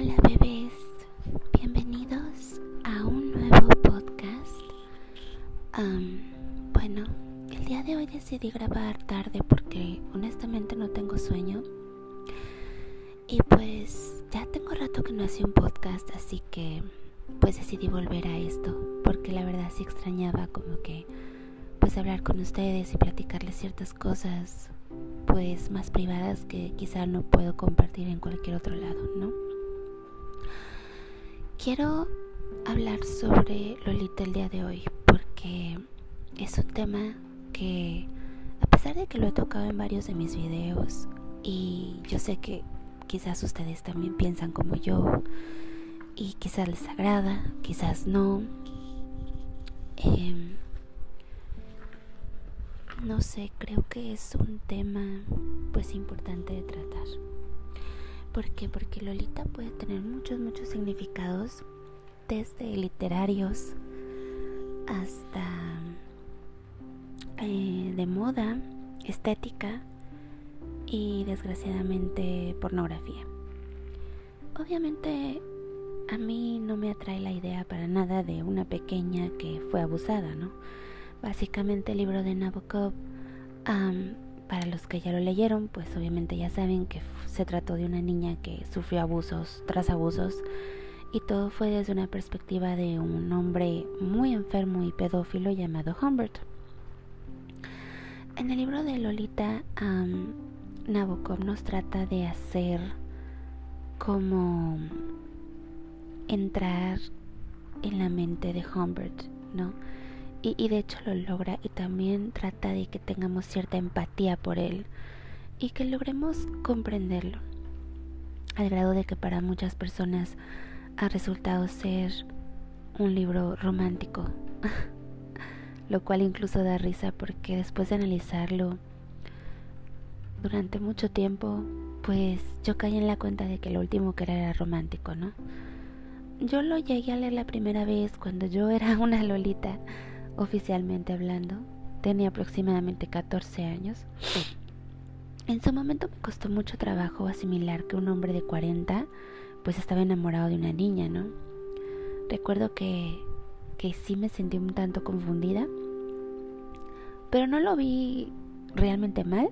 Hola bebés, bienvenidos a un nuevo podcast. bueno, el día de hoy decidí grabar tarde porque honestamente no tengo sueño. Y pues ya tengo rato que no hacía un podcast, así que pues decidí volver a esto porque la verdad sí extrañaba como que pues hablar con ustedes y platicarles ciertas cosas pues más privadas que quizá no puedo compartir en cualquier otro lado, ¿no? Quiero hablar sobre Lolita el día de hoy porque es un tema que a pesar de que lo he tocado en varios de mis videos y yo sé que quizás ustedes también piensan como yo y quizás les agrada, quizás no. Em, no sé, creo que es un tema pues importante de tratar. ¿Por qué? Porque Lolita puede tener muchos, muchos significados, desde literarios hasta eh, de moda, estética y desgraciadamente pornografía. Obviamente a mí no me atrae la idea para nada de una pequeña que fue abusada, ¿no? Básicamente el libro de Nabokov, para los que ya lo leyeron, pues obviamente ya saben que se trató de una niña que sufrió abusos tras abusos y todo fue desde una perspectiva de un hombre muy enfermo y pedófilo llamado Humbert. En el libro de Lolita, Nabokov nos trata de hacer como entrar en la mente de Humbert, ¿no? Y, de hecho lo logra y también trata de que tengamos cierta empatía por él y que logremos comprenderlo al grado de que para muchas personas ha resultado ser un libro romántico lo cual incluso da risa porque después de analizarlo durante mucho tiempo pues yo caí en la cuenta de que lo último que era era romántico, ¿no? Yo lo llegué a leer la primera vez cuando yo era una lolita oficialmente hablando. Tenía aproximadamente 14 años. En su momento me costó mucho trabajo asimilar que un hombre de 40 pues estaba enamorado de una niña, ¿no? Recuerdo que, que sí me sentí un tanto confundida, pero no lo vi realmente mal,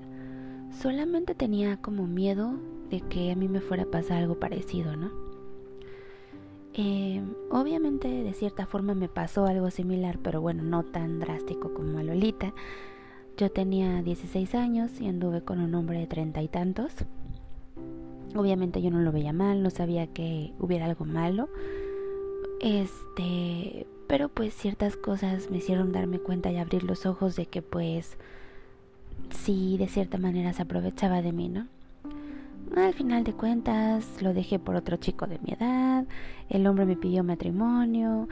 solamente tenía como miedo de que a mí me fuera a pasar algo parecido, ¿no? Eh, obviamente de cierta forma me pasó algo similar, pero bueno, no tan drástico como a Lolita. Yo tenía 16 años y anduve con un hombre de treinta y tantos. Obviamente yo no lo veía mal, no sabía que hubiera algo malo. Este, pero pues ciertas cosas me hicieron darme cuenta y abrir los ojos de que pues sí de cierta manera se aprovechaba de mí, ¿no? Al final de cuentas lo dejé por otro chico de mi edad, el hombre me pidió matrimonio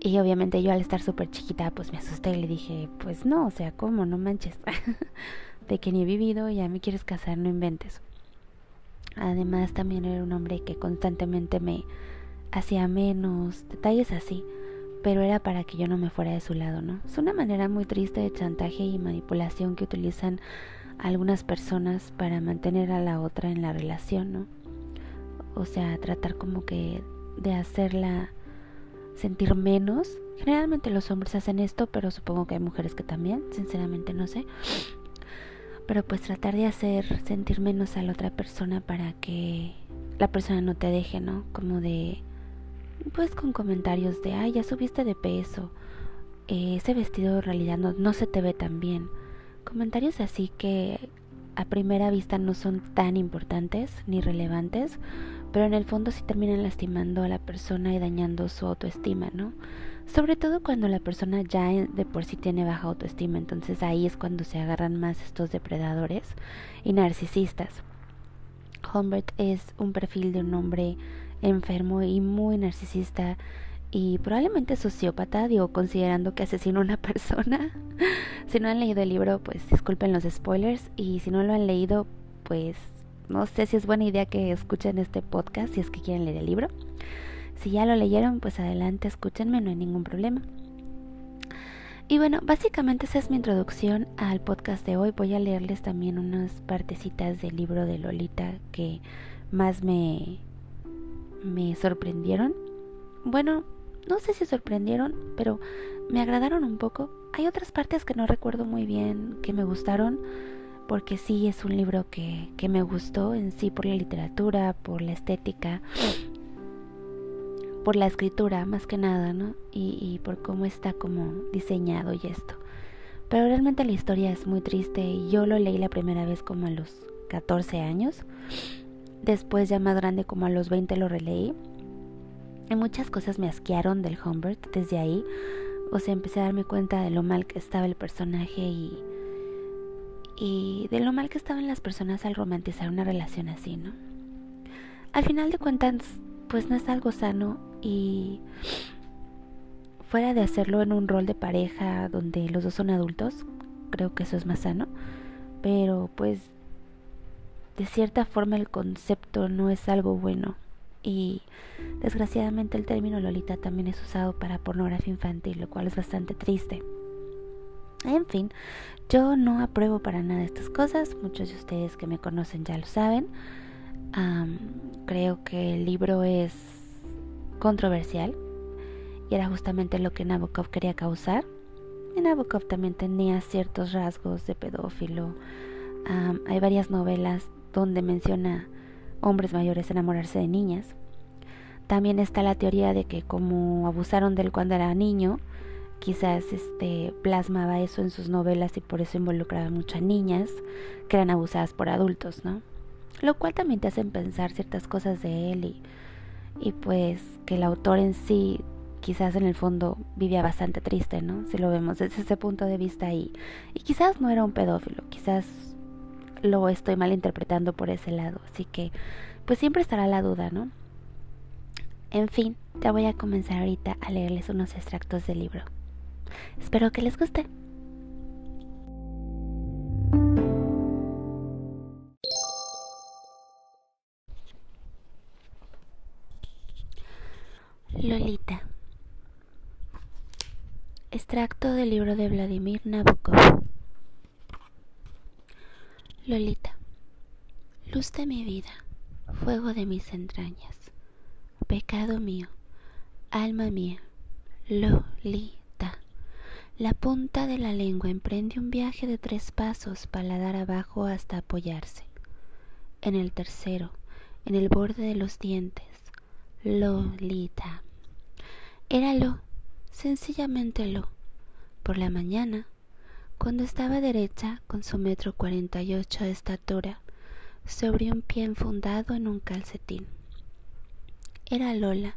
y obviamente yo al estar súper chiquita pues me asusté y le dije, pues no, o sea, ¿cómo? No manches, de que ni he vivido, ya me quieres casar, no inventes. Además también era un hombre que constantemente me hacía menos, detalles así, pero era para que yo no me fuera de su lado, ¿no? Es una manera muy triste de chantaje y manipulación que utilizan algunas personas para mantener a la otra en la relación, ¿no? O sea, tratar como que de hacerla sentir menos. Generalmente los hombres hacen esto, pero supongo que hay mujeres que también, sinceramente no sé. Pero pues tratar de hacer sentir menos a la otra persona para que la persona no te deje, ¿no? Como de, pues con comentarios de, ay, ya subiste de peso, eh, ese vestido en realidad no, no se te ve tan bien Comentarios así que a primera vista no son tan importantes ni relevantes, pero en el fondo sí terminan lastimando a la persona y dañando su autoestima, ¿no? Sobre todo cuando la persona ya de por sí tiene baja autoestima, entonces ahí es cuando se agarran más estos depredadores y narcisistas. Humbert es un perfil de un hombre enfermo y muy narcisista y probablemente sociópata, digo, considerando que asesinó a una persona. si no han leído el libro, pues disculpen los spoilers. Y si no lo han leído, pues no sé si es buena idea que escuchen este podcast si es que quieren leer el libro. Si ya lo leyeron, pues adelante, escúchenme, no hay ningún problema. Y bueno, básicamente esa es mi introducción al podcast de hoy. Voy a leerles también unas partecitas del libro de Lolita que más me, me sorprendieron. Bueno, no sé si sorprendieron, pero me agradaron un poco. Hay otras partes que no recuerdo muy bien que me gustaron, porque sí es un libro que, que me gustó en sí por la literatura, por la estética, por la escritura más que nada, ¿no? Y, y por cómo está como diseñado y esto. Pero realmente la historia es muy triste y yo lo leí la primera vez como a los 14 años. Después ya más grande como a los 20 lo releí. Y muchas cosas me asquearon del Humbert desde ahí. O sea, empecé a darme cuenta de lo mal que estaba el personaje y, y de lo mal que estaban las personas al romantizar una relación así, ¿no? Al final de cuentas, pues no es algo sano y fuera de hacerlo en un rol de pareja donde los dos son adultos, creo que eso es más sano, pero pues de cierta forma el concepto no es algo bueno y desgraciadamente el término Lolita también es usado para pornografía infantil, lo cual es bastante triste. En fin, yo no apruebo para nada estas cosas, muchos de ustedes que me conocen ya lo saben. creo que el libro es controversial y era justamente lo que Nabokov quería causar. Y Nabokov también tenía ciertos rasgos de pedófilo. hay varias novelas donde menciona hombres mayores enamorarse de niñas. También está la teoría de que como abusaron de él cuando era niño, quizás este plasmaba eso en sus novelas y por eso involucraba mucho a niñas que eran abusadas por adultos, ¿no? Lo cual también te hacen pensar ciertas cosas de él y, y pues que el autor en sí quizás en el fondo vivía bastante triste, ¿no? Si lo vemos desde ese punto de vista y, y quizás no era un pedófilo, quizás lo estoy malinterpretando por ese lado. Así que, pues siempre estará la duda, ¿no? En fin, ya voy a comenzar ahorita a leerles unos extractos del libro. Espero que les guste. Lolita. Extracto del libro de Vladimir Nabokov. Lolita, luz de mi vida, fuego de mis entrañas, pecado mío, alma mía, Lolita. La punta de la lengua emprende un viaje de tres pasos paladar abajo hasta apoyarse. En el tercero, en el borde de los dientes, Lolita. Era lo, sencillamente lo. Por la mañana, cuando estaba derecha con su metro cuarenta y ocho de estatura sobre un pie enfundado en un calcetín. Era Lola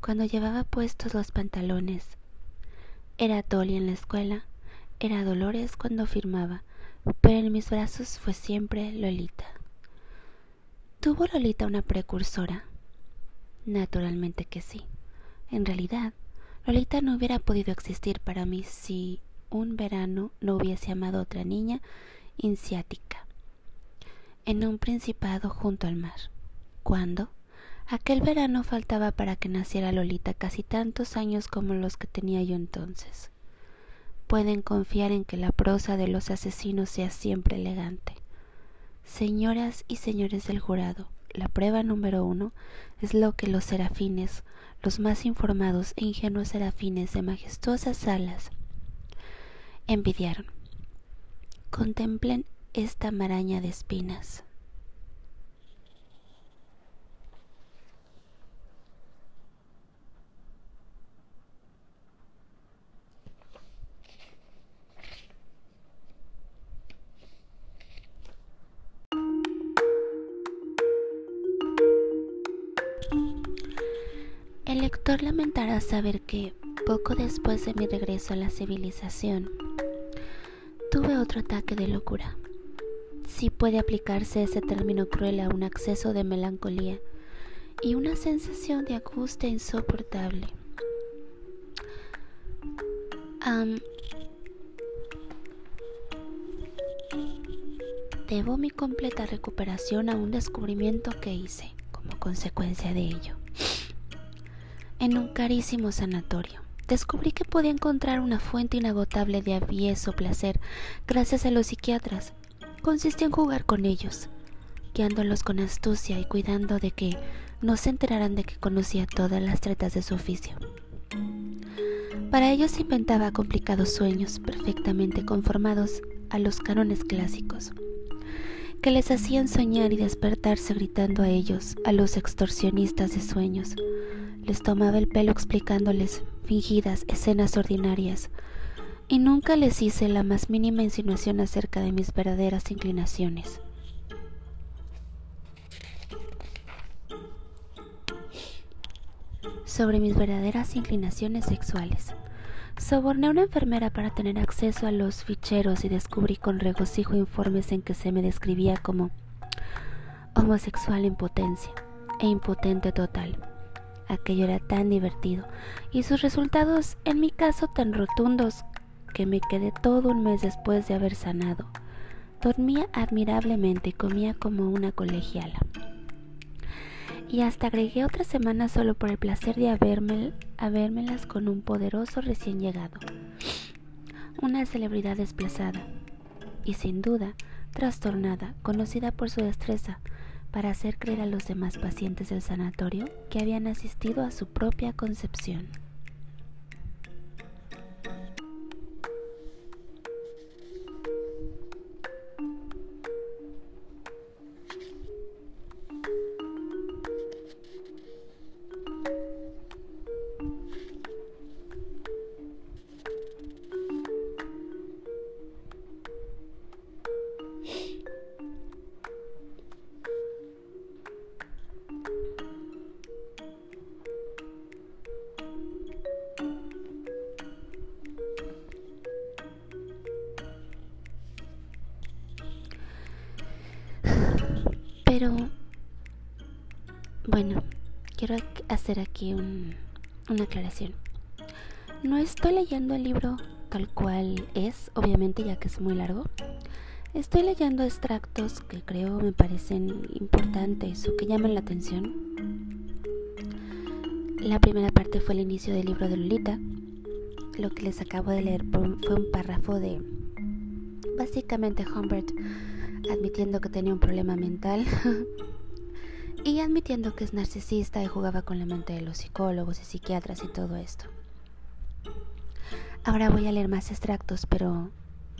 cuando llevaba puestos los pantalones. Era Dolly en la escuela, era Dolores cuando firmaba, pero en mis brazos fue siempre Lolita. ¿Tuvo Lolita una precursora? Naturalmente que sí. En realidad, Lolita no hubiera podido existir para mí si un verano no hubiese amado otra niña insiática en un principado junto al mar. Cuando aquel verano faltaba para que naciera Lolita casi tantos años como los que tenía yo entonces. Pueden confiar en que la prosa de los asesinos sea siempre elegante. Señoras y señores del jurado, la prueba número uno es lo que los serafines, los más informados e ingenuos serafines de majestuosas alas, envidiaron. Contemplen esta maraña de espinas. El lector lamentará saber que, poco después de mi regreso a la civilización, tuve otro ataque de locura. Si puede aplicarse ese término cruel a un acceso de melancolía y una sensación de angustia insoportable. debo mi completa recuperación a un descubrimiento que hice como consecuencia de ello. En un carísimo sanatorio descubrí que podía encontrar una fuente inagotable de avieso placer gracias a los psiquiatras. Consistía en jugar con ellos, guiándolos con astucia y cuidando de que no se enteraran de que conocía todas las tretas de su oficio. Para ellos inventaba complicados sueños perfectamente conformados a los cánones clásicos, que les hacían soñar y despertarse gritando a ellos, a los extorsionistas de sueños. Les tomaba el pelo explicándoles fingidas escenas ordinarias, y nunca les hice la más mínima insinuación acerca de mis verdaderas inclinaciones. Sobre mis verdaderas inclinaciones sexuales. Soborné a una enfermera para tener acceso a los ficheros y descubrí con regocijo informes en que se me describía como homosexual en potencia e impotente total. Aquello era tan divertido y sus resultados en mi caso tan rotundos que me quedé todo un mes después de haber sanado. Dormía admirablemente y comía como una colegiala. Y hasta agregué otra semana solo por el placer de habérmelas con un poderoso recién llegado. Una celebridad desplazada y sin duda trastornada, conocida por su destreza para hacer creer a los demás pacientes del sanatorio que habían asistido a su propia concepción. Quiero hacer aquí una aclaración. No estoy leyendo el libro tal cual es, obviamente ya que es muy largo. Estoy leyendo extractos que creo me parecen importantes o que llaman la atención. La primera parte fue el inicio del libro de Lolita. Lo que les acabo de leer fue un párrafo de básicamente Humbert admitiendo que tenía un problema mental y admitiendo que es narcisista y jugaba con la mente de los psicólogos y psiquiatras y todo esto. Ahora voy a leer más extractos, pero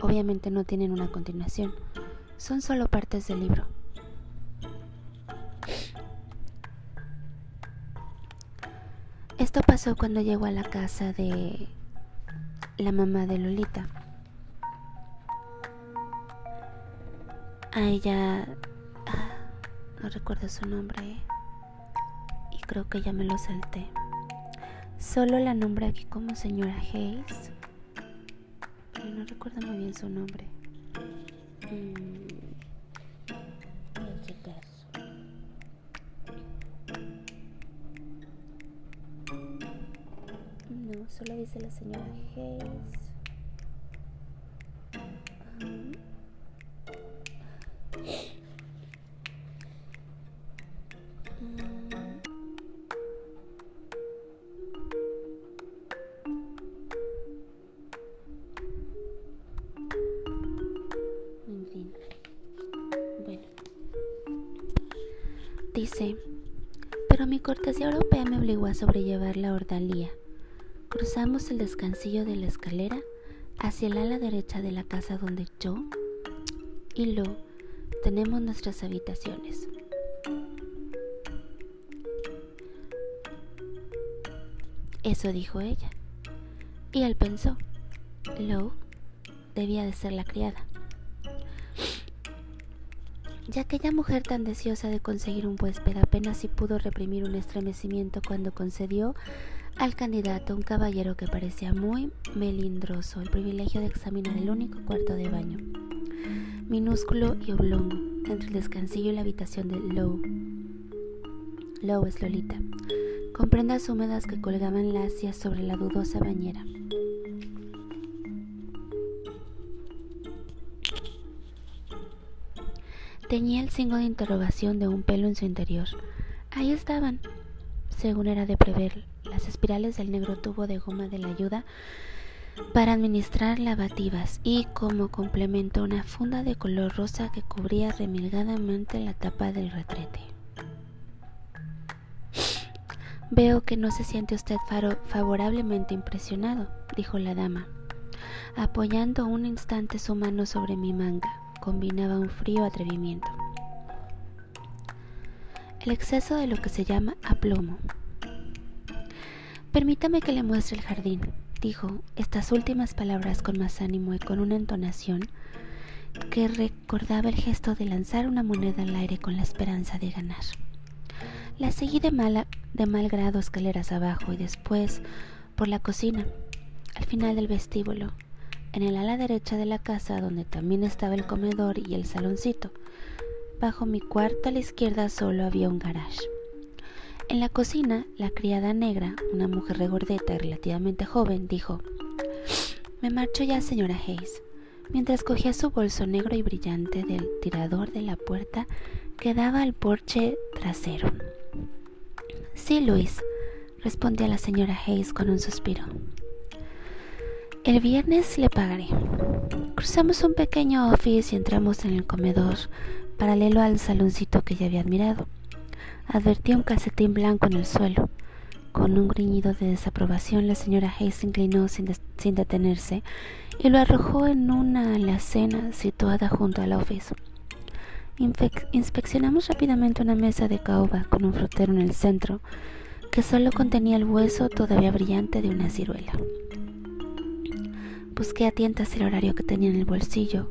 obviamente no tienen una continuación. Son solo partes del libro. Esto pasó cuando llegó a la casa de la mamá de Lolita. a ella no recuerdo su nombre y creo que ya me lo salté. Solo la nombre aquí como señora Hayes y no recuerdo muy bien su nombre. Mm, no solo dice la señora Hayes obligó a sobrellevar la ordalía. Cruzamos el descansillo de la escalera hacia el ala derecha de la casa donde yo y Lo tenemos nuestras habitaciones. Eso dijo ella. Y él pensó, Lo debía de ser la criada ya aquella mujer tan deseosa de conseguir un huésped apenas si pudo reprimir un estremecimiento cuando concedió al candidato, un caballero que parecía muy melindroso, el privilegio de examinar el único cuarto de baño, minúsculo y oblongo, entre el descansillo y la habitación de Lowe. Lowe es Lolita, con prendas húmedas que colgaban lacias sobre la dudosa bañera. Tenía el signo de interrogación de un pelo en su interior. Ahí estaban, según era de prever, las espirales del negro tubo de goma de la ayuda para administrar lavativas y como complemento una funda de color rosa que cubría remilgadamente la tapa del retrete. Veo que no se siente usted favorablemente impresionado, dijo la dama, apoyando un instante su mano sobre mi manga. Combinaba un frío atrevimiento. El exceso de lo que se llama aplomo. Permítame que le muestre el jardín, dijo estas últimas palabras con más ánimo y con una entonación que recordaba el gesto de lanzar una moneda al aire con la esperanza de ganar. La seguí de, mala, de mal grado escaleras abajo y después por la cocina, al final del vestíbulo, en el ala derecha de la casa donde también estaba el comedor y el saloncito. Bajo mi cuarto a la izquierda solo había un garage. En la cocina, la criada negra, una mujer regordeta y relativamente joven, dijo, Me marcho ya, señora Hayes, mientras cogía su bolso negro y brillante del tirador de la puerta que daba al porche trasero. Sí, Luis, respondió la señora Hayes con un suspiro. El viernes le pagaré. Cruzamos un pequeño office y entramos en el comedor, paralelo al saloncito que ya había admirado. Advertí un calcetín blanco en el suelo. Con un gruñido de desaprobación, la señora Hayes se inclinó sin, sin detenerse y lo arrojó en una alacena situada junto al office inspeccionamos rápidamente una mesa de caoba con un frutero en el centro que solo contenía el hueso todavía brillante de una ciruela. Busqué a tientas el horario que tenía en el bolsillo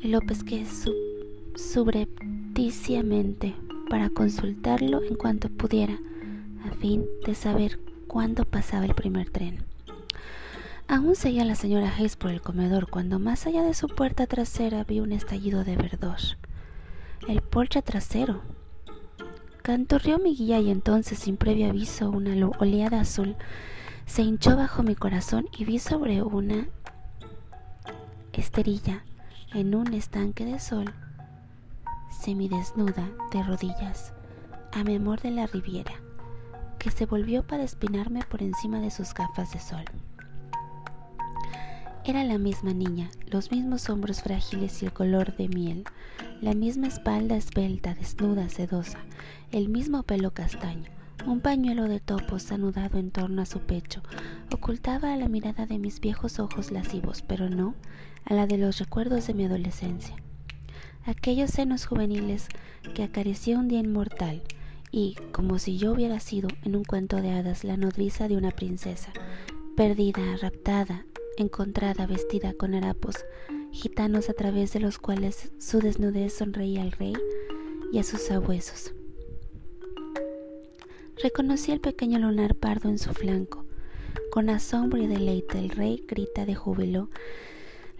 y lo pesqué subrepticiamente para consultarlo en cuanto pudiera, a fin de saber cuándo pasaba el primer tren. Aún seguía la señora Hayes por el comedor cuando más allá de su puerta trasera vi un estallido de verdor el porche trasero. Cantorrió mi guía y entonces, sin previo aviso, una oleada azul se hinchó bajo mi corazón y vi sobre una esterilla en un estanque de sol, semidesnuda de rodillas, a mi amor de la riviera, que se volvió para espinarme por encima de sus gafas de sol. Era la misma niña, los mismos hombros frágiles y el color de miel, la misma espalda esbelta, desnuda, sedosa, el mismo pelo castaño. Un pañuelo de topos anudado en torno a su pecho ocultaba a la mirada de mis viejos ojos lascivos, pero no a la de los recuerdos de mi adolescencia. Aquellos senos juveniles que acaricié un día inmortal y, como si yo hubiera sido en un cuento de hadas la nodriza de una princesa, perdida, raptada, encontrada vestida con harapos gitanos a través de los cuales su desnudez sonreía al rey y a sus sabuesos. Reconocí el pequeño lunar pardo en su flanco. Con asombro y deleite el rey grita de júbilo.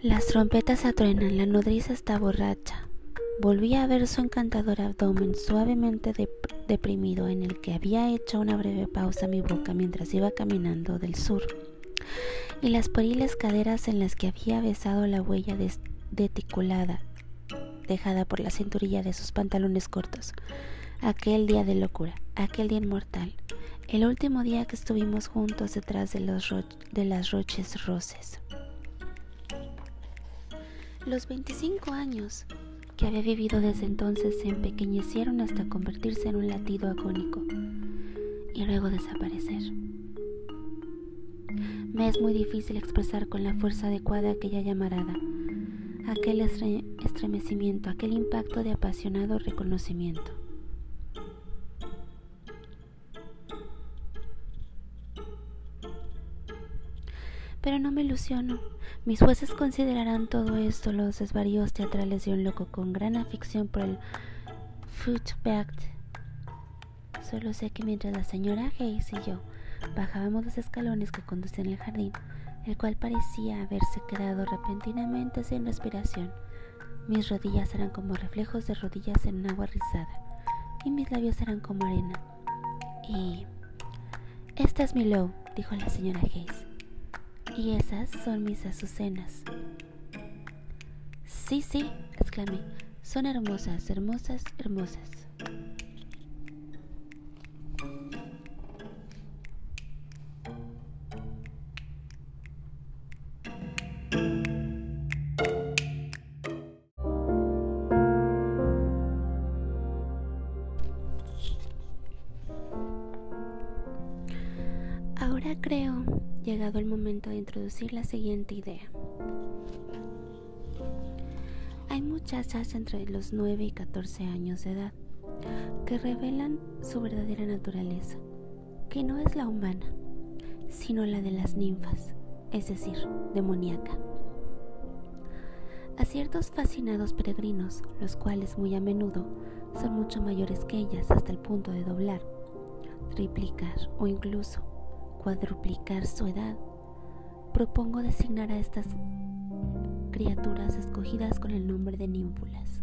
Las trompetas atruenan, la nodriza está borracha. Volví a ver su encantador abdomen suavemente deprimido en el que había hecho una breve pausa mi boca mientras iba caminando del sur y las pueriles caderas en las que había besado la huella deticulada dejada por la cinturilla de sus pantalones cortos. Aquel día de locura, aquel día inmortal, el último día que estuvimos juntos detrás de, los de las roches roces. Los 25 años que había vivido desde entonces se empequeñecieron hasta convertirse en un latido agónico y luego desaparecer. Me es muy difícil expresar con la fuerza adecuada aquella llamarada, aquel estremecimiento, aquel impacto de apasionado reconocimiento. No me ilusiono. Mis jueces considerarán todo esto los desvaríos teatrales de un loco con gran afición por el footback. Solo sé que mientras la señora Hayes y yo Bajábamos los escalones que conducían al jardín, el cual parecía haberse quedado repentinamente sin respiración. Mis rodillas eran como reflejos de rodillas en agua rizada, y mis labios eran como arena. Y... Esta es mi low, dijo la señora Hayes. Y esas son mis azucenas. Sí, sí, exclamé. Son hermosas, hermosas, hermosas. La siguiente idea. Hay muchachas entre los 9 y 14 años de edad que revelan su verdadera naturaleza, que no es la humana, sino la de las ninfas, es decir, demoníaca. A ciertos fascinados peregrinos, los cuales muy a menudo son mucho mayores que ellas hasta el punto de doblar, triplicar o incluso cuadruplicar su edad, propongo designar a estas criaturas escogidas con el nombre de ninfulas.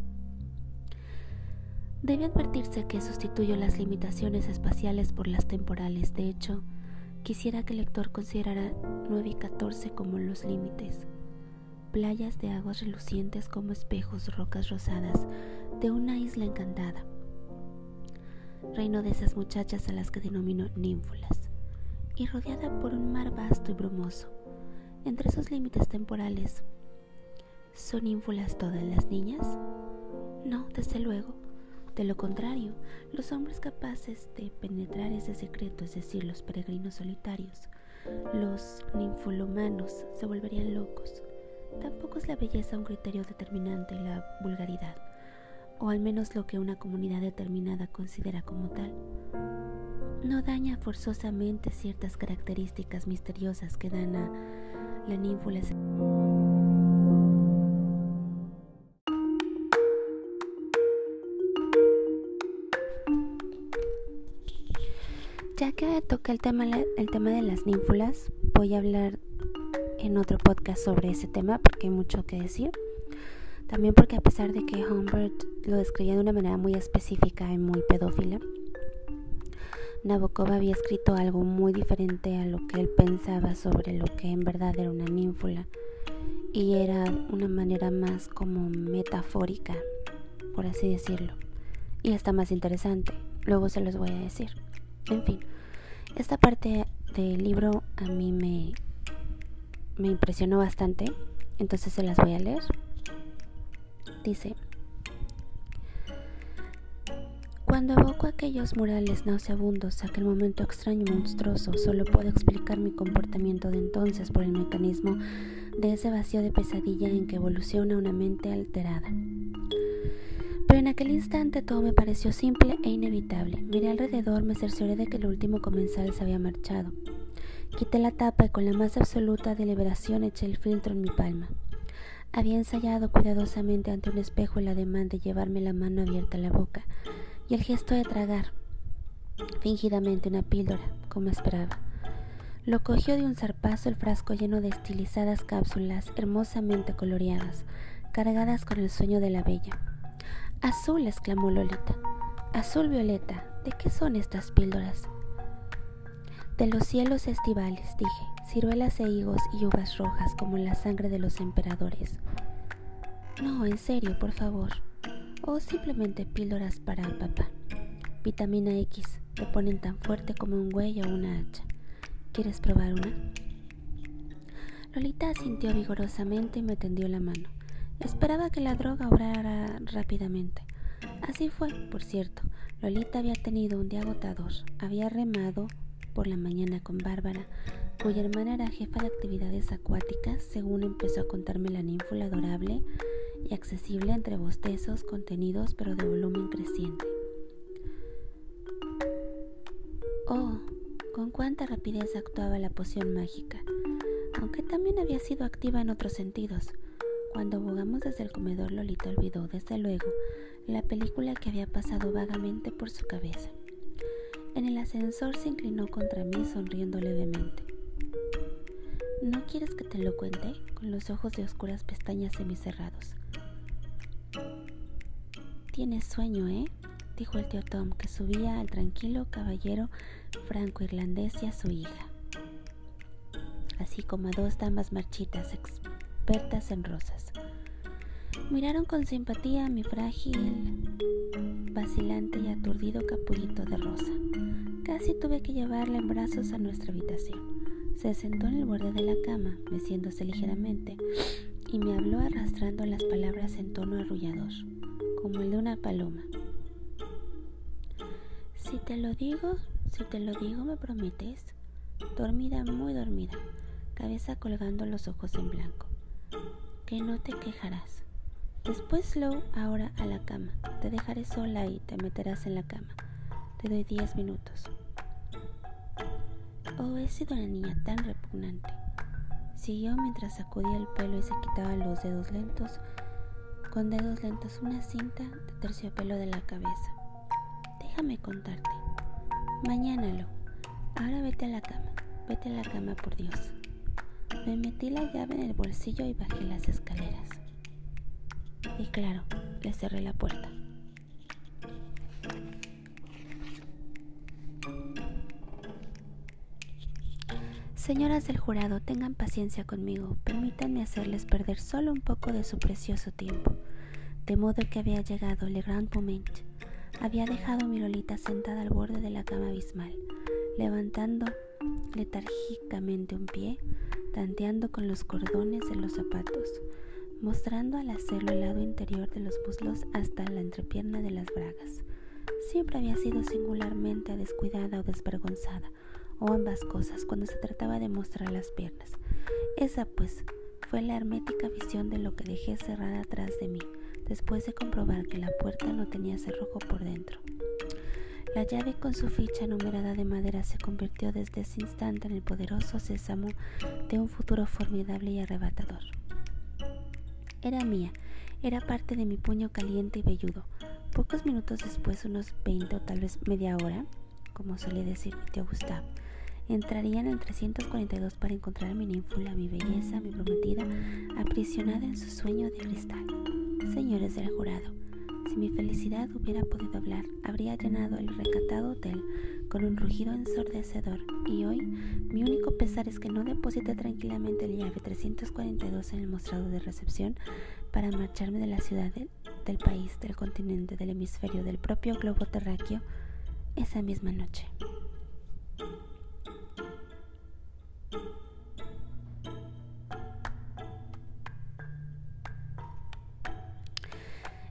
Debe advertirse que sustituyo las limitaciones espaciales por las temporales. De hecho, quisiera que el lector considerara 9 y 14 como los límites. Playas de aguas relucientes como espejos, rocas rosadas de una isla encantada. Reino de esas muchachas a las que denomino ninfulas. Y rodeada por un mar vasto y brumoso. Entre esos límites temporales, ¿son ínfulas todas las niñas? No, desde luego de lo contrario, los hombres capaces de penetrar ese secreto, es decir, los peregrinos solitarios, los ninfolomanos, se volverían locos. Tampoco es la belleza un criterio determinante en la vulgaridad, o al menos lo que una comunidad determinada considera como tal. No daña forzosamente ciertas características misteriosas que dan a la ninfula. Ya que toca el tema, el tema de las ninfulas, voy a hablar en otro podcast sobre ese tema porque hay mucho que decir. También porque a pesar de que Humbert lo describía de una manera muy específica y muy pedófila, Nabokov había escrito algo muy diferente a lo que él pensaba sobre lo que en verdad era una ninfula y era una manera más como metafórica, por así decirlo, y hasta más interesante. Luego se los voy a decir. En fin, esta parte del libro a mí me, me impresionó bastante, entonces se las voy a leer. Dice, cuando evoco aquellos murales nauseabundos, aquel momento extraño y monstruoso, solo puedo explicar mi comportamiento de entonces por el mecanismo de ese vacío de pesadilla en que evoluciona una mente alterada. Pero en aquel instante todo me pareció simple e inevitable. Miré alrededor, me cercioré de que el último comensal se había marchado. Quité la tapa y con la más absoluta deliberación eché el filtro en mi palma. Había ensayado cuidadosamente ante un espejo el ademán de llevarme la mano abierta a la boca y el gesto de tragar, fingidamente una píldora, como esperaba. Lo cogió de un zarpazo el frasco lleno de estilizadas cápsulas hermosamente coloreadas, cargadas con el sueño de la bella. Azul, exclamó Lolita. Azul violeta, ¿de qué son estas píldoras? De los cielos estivales, dije, ciruelas e higos y uvas rojas como la sangre de los emperadores. No, en serio, por favor. O simplemente píldoras para papá. Vitamina X, te ponen tan fuerte como un güey o una hacha. ¿Quieres probar una? Lolita asintió vigorosamente y me tendió la mano. Esperaba que la droga obrara rápidamente. Así fue, por cierto. Lolita había tenido un día agotador. Había remado por la mañana con Bárbara, cuya hermana era jefa de actividades acuáticas, según empezó a contarme la ninfula adorable y accesible entre bostezos contenidos pero de volumen creciente. Oh, con cuánta rapidez actuaba la poción mágica, aunque también había sido activa en otros sentidos. Cuando bogamos desde el comedor, Lolita olvidó, desde luego, la película que había pasado vagamente por su cabeza. En el ascensor se inclinó contra mí sonriendo levemente. ¿No quieres que te lo cuente? Con los ojos de oscuras pestañas semicerrados. Tienes sueño, ¿eh? dijo el tío Tom, que subía al tranquilo caballero franco-irlandés y a su hija, así como a dos damas marchitas, expertas en rosas. Miraron con simpatía a mi frágil, vacilante y aturdido capullito de rosa. Casi tuve que llevarla en brazos a nuestra habitación. Se sentó en el borde de la cama, meciéndose ligeramente, y me habló arrastrando las palabras en tono arrullador, como el de una paloma. Si te lo digo, si te lo digo, ¿me prometes? dormida, muy dormida, cabeza colgando los ojos en blanco. Que no te quejarás. Después, Slow, ahora a la cama. Te dejaré sola y te meterás en la cama. Te doy diez minutos. Oh, he sido una niña tan repugnante. Siguió mientras sacudía el pelo y se quitaba los dedos lentos, con dedos lentos una cinta de terciopelo de la cabeza. Déjame contarte. Mañana lo. Ahora vete a la cama. Vete a la cama, por Dios. Me metí la llave en el bolsillo y bajé las escaleras. Y claro, le cerré la puerta. Señoras del jurado, tengan paciencia conmigo, permítanme hacerles perder solo un poco de su precioso tiempo. De modo que había llegado le grand moment. Había dejado a mi Lolita sentada al borde de la cama abismal, levantando letárgicamente un pie, tanteando con los cordones de los zapatos, mostrando al hacerlo el lado interior de los muslos hasta la entrepierna de las bragas. Siempre había sido singularmente descuidada o desvergonzada, o ambas cosas cuando se trataba de mostrar las piernas. Esa, pues, fue la hermética visión de lo que dejé cerrada atrás de mí, después de comprobar que la puerta no tenía cerrojo por dentro. La llave con su ficha numerada de madera se convirtió desde ese instante en el poderoso sésamo de un futuro formidable y arrebatador. Era mía, era parte de mi puño caliente y velludo. Pocos minutos después, unos veinte o tal vez media hora, como solía decir mi tío Gustavo, entrarían en el 342 para encontrar a mi ninfula, mi belleza, mi prometida, aprisionada en su sueño de cristal. Señores del jurado, si mi felicidad hubiera podido hablar, habría llenado el recatado hotel con un rugido ensordecedor y hoy mi único pesar es que no deposité tranquilamente el llave 342 en el mostrado de recepción para marcharme de la ciudad, del país, del continente, del hemisferio, del propio globo terráqueo esa misma noche.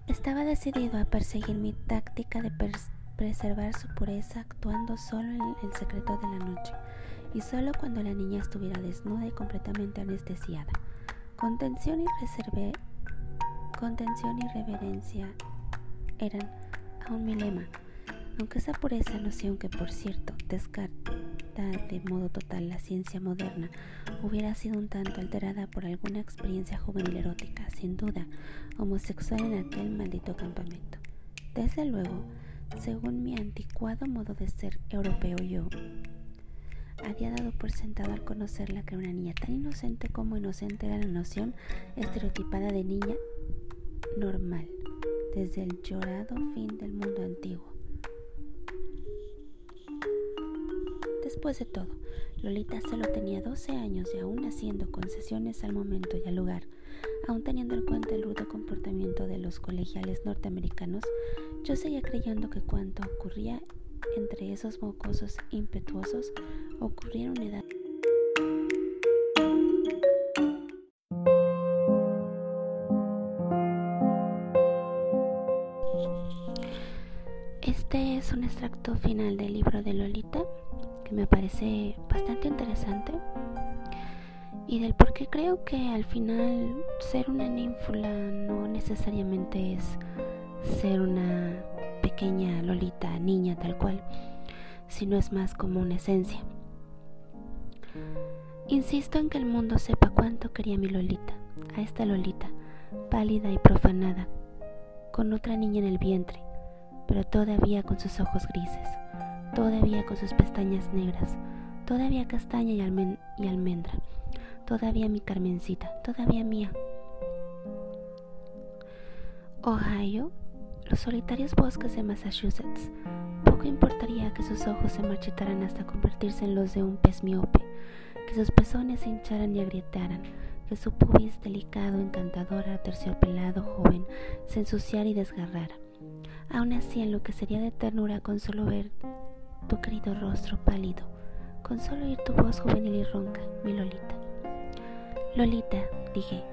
Estaba decidido a perseguir mi táctica de preservar su pureza actuando solo en el secreto de la noche y solo cuando la niña estuviera desnuda y completamente anestesiada. Contención y reserve, contención y reverencia eran aún mi lema, aunque esa pureza noción que por cierto descarta de modo total la ciencia moderna hubiera sido un tanto alterada por alguna experiencia juvenil erótica, sin duda, homosexual en aquel maldito campamento. Desde luego, según mi anticuado modo de ser europeo yo, había dado por sentado al conocerla que una niña tan inocente como inocente era la noción estereotipada de niña normal, desde el llorado fin del mundo antiguo. Después de todo, Lolita solo tenía 12 años y aún haciendo concesiones al momento y al lugar, aún teniendo en cuenta el rudo comportamiento de los colegiales norteamericanos, yo seguía creyendo que cuanto ocurría entre esos mocosos impetuosos ocurría en una edad Este es un extracto final del libro de Lolita me parece bastante interesante y del por qué creo que al final ser una ninfula no necesariamente es ser una pequeña lolita, niña tal cual, sino es más como una esencia. Insisto en que el mundo sepa cuánto quería mi lolita, a esta lolita, pálida y profanada, con otra niña en el vientre, pero todavía con sus ojos grises todavía con sus pestañas negras, todavía castaña y, almendra, todavía mi Carmencita, todavía mía. Ohio, los solitarios bosques de Massachusetts. Poco importaría que sus ojos se marchitaran hasta convertirse en los de un pez miope, que sus pezones se hincharan y agrietaran, que su pubis delicado, encantador, terciopelado, joven, se ensuciara y desgarrara. Aún así enloquecería de ternura con solo ver tu querido rostro pálido, con solo oír tu voz juvenil y ronca, mi Lolita. Lolita, dije,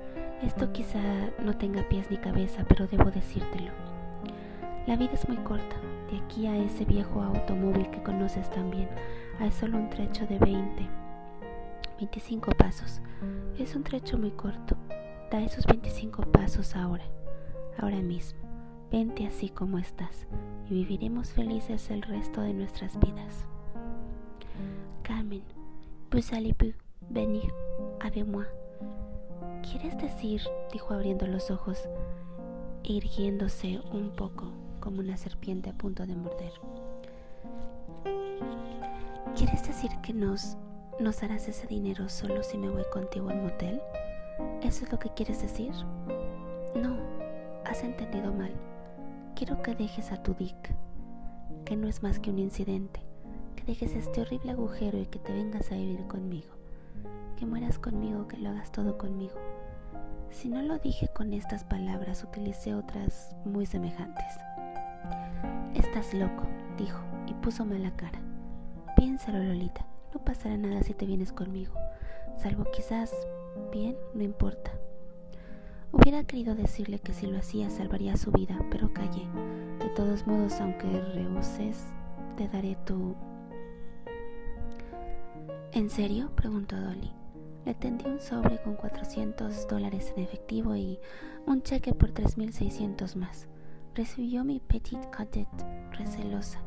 esto quizá no tenga pies ni cabeza, pero debo decírtelo. La vida es muy corta. De aquí a ese viejo automóvil que conoces también hay solo un trecho de 20, 25 pasos. Es un trecho muy corto. Da esos 25 pasos ahora, ahora mismo. Vente así como estás y viviremos felices el resto de nuestras vidas. Carmen, vous allez-vous venir avec moi? ¿Quieres decir? dijo abriendo los ojos e irguiéndose un poco como una serpiente a punto de morder. ¿Quieres decir que nos, nos harás ese dinero solo si me voy contigo al motel? ¿Eso es lo que quieres decir? No, has entendido mal. Quiero que dejes a tu Dick, que no es más que un incidente, que dejes este horrible agujero y que te vengas a vivir conmigo, que mueras conmigo, que lo hagas todo conmigo. Si no lo dije con estas palabras, utilicé otras muy semejantes. Estás loco, dijo, y puso mala cara. Piénsalo, Lolita, no pasará nada si te vienes conmigo, salvo quizás, bien, no importa. Hubiera querido decirle que si lo hacía salvaría su vida, pero callé. De todos modos, aunque rehuses, te daré tu... ¿En serio? preguntó Dolly. Le tendí un sobre con 400 dólares en efectivo y un cheque por 3.600 más. Recibió mi petit cadet recelosa.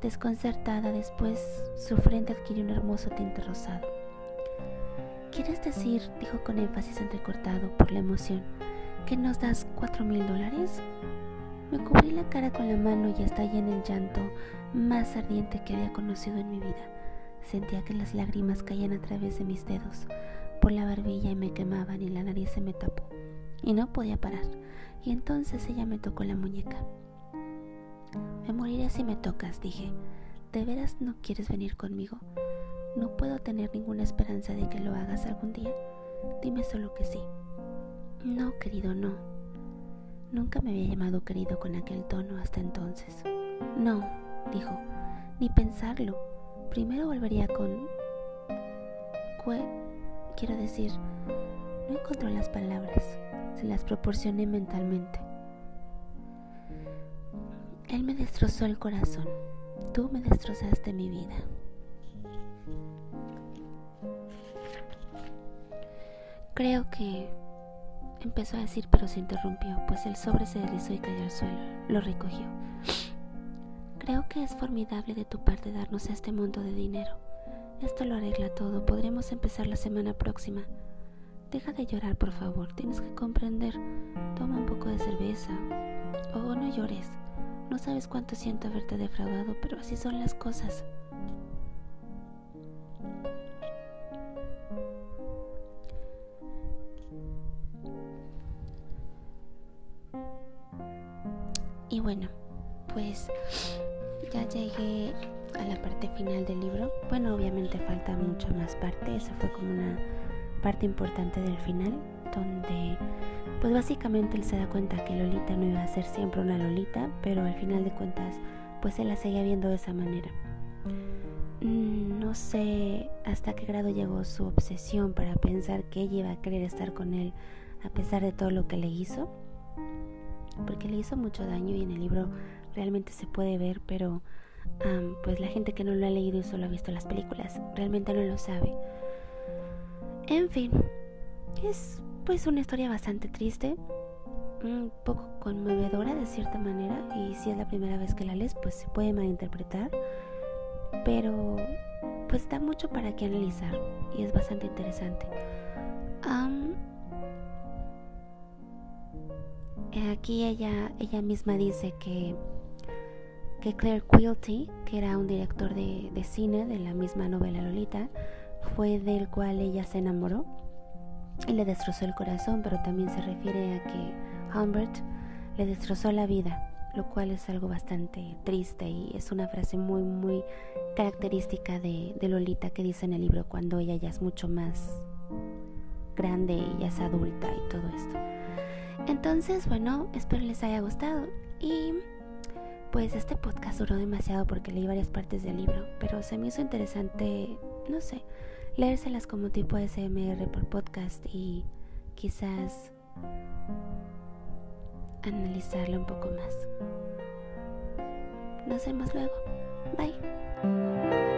Desconcertada después, su frente adquirió un hermoso tinte rosado. ¿Quieres decir, dijo con énfasis entrecortado por la emoción, que nos das cuatro mil dólares? Me cubrí la cara con la mano y estallé en el llanto más ardiente que había conocido en mi vida. Sentía que las lágrimas caían a través de mis dedos por la barbilla y me quemaban y la nariz se me tapó. Y no podía parar. Y entonces ella me tocó la muñeca. Me moriré si me tocas, dije. ¿De veras no quieres venir conmigo? No puedo tener ninguna esperanza de que lo hagas algún día. Dime solo que sí. No, querido, no. Nunca me había llamado querido con aquel tono hasta entonces. No, dijo, ni pensarlo. Primero volvería con... Quiero decir, no encontró las palabras, se las proporcioné mentalmente. Él me destrozó el corazón, tú me destrozaste mi vida. Creo que empezó a decir, pero se interrumpió, pues el sobre se deslizó y cayó al suelo. Lo recogió. Creo que es formidable de tu parte darnos este monto de dinero. Esto lo arregla todo. Podremos empezar la semana próxima. Deja de llorar, por favor. Tienes que comprender. Toma un poco de cerveza. Oh, no llores. No sabes cuánto siento haberte defraudado, pero así son las cosas. Parte. Esa fue como una parte importante del final, donde pues básicamente él se da cuenta que Lolita no iba a ser siempre una Lolita, pero al final de cuentas pues él la seguía viendo de esa manera. Mm, no sé hasta qué grado llegó su obsesión para pensar que ella iba a querer estar con él a pesar de todo lo que le hizo porque le hizo mucho daño y en el libro realmente se puede ver, pero pues la gente que no lo ha leído y solo ha visto las películas realmente no lo sabe. En fin, es pues una historia bastante triste, un poco conmovedora de cierta manera y si es la primera vez que la lees pues se puede malinterpretar, pero pues da mucho para que analizar y es bastante interesante. Aquí ella, ella misma dice que, que Claire Quilty, que era un director de, cine de la misma novela Lolita, fue del cual ella se enamoró y le destrozó el corazón, pero también se refiere a que Humbert le destrozó la vida, lo cual es algo bastante triste y es una frase muy, muy característica de, de Lolita que dice en el libro cuando ella ya es mucho más grande y ya es adulta y todo esto. Entonces, bueno, espero les haya gustado. Y pues este podcast duró demasiado porque leí varias partes del libro, pero se me hizo interesante, no sé, leérselas como tipo SMR por podcast y quizás analizarlo un poco más. Nos vemos luego. Bye.